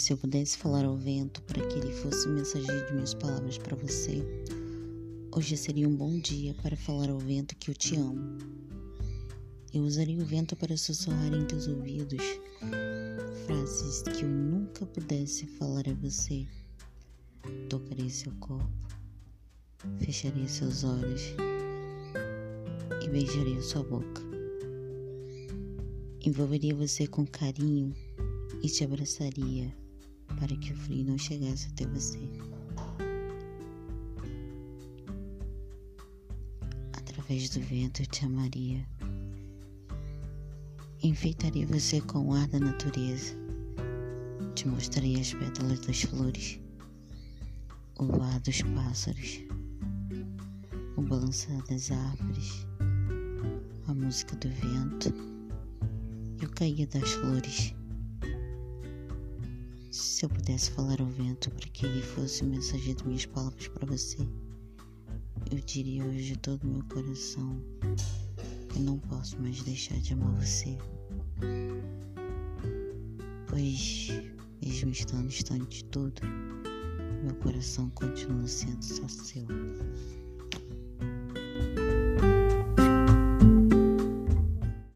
Se eu pudesse falar ao vento para que ele fosse o mensageiro de minhas palavras para você, hoje seria um bom dia para falar ao vento que eu te amo. Eu usaria o vento para sussurrar em teus ouvidos frases que eu nunca pudesse falar a você. Tocaria seu corpo, fecharia seus olhos e beijaria sua boca. Envolveria você com carinho e te abraçaria para que o frio não chegasse até você. Através do vento eu te amaria. Enfeitaria você com o ar da natureza. Te mostraria as pétalas das flores, o voar dos pássaros, o balançar das árvores, a música do vento e o cair das flores. Se eu pudesse falar ao vento para que ele fosse o mensageiro de minhas palavras para você, eu diria hoje de todo meu coração que não posso mais deixar de amar você. Pois, mesmo estando distante de tudo, meu coração continua sendo só seu.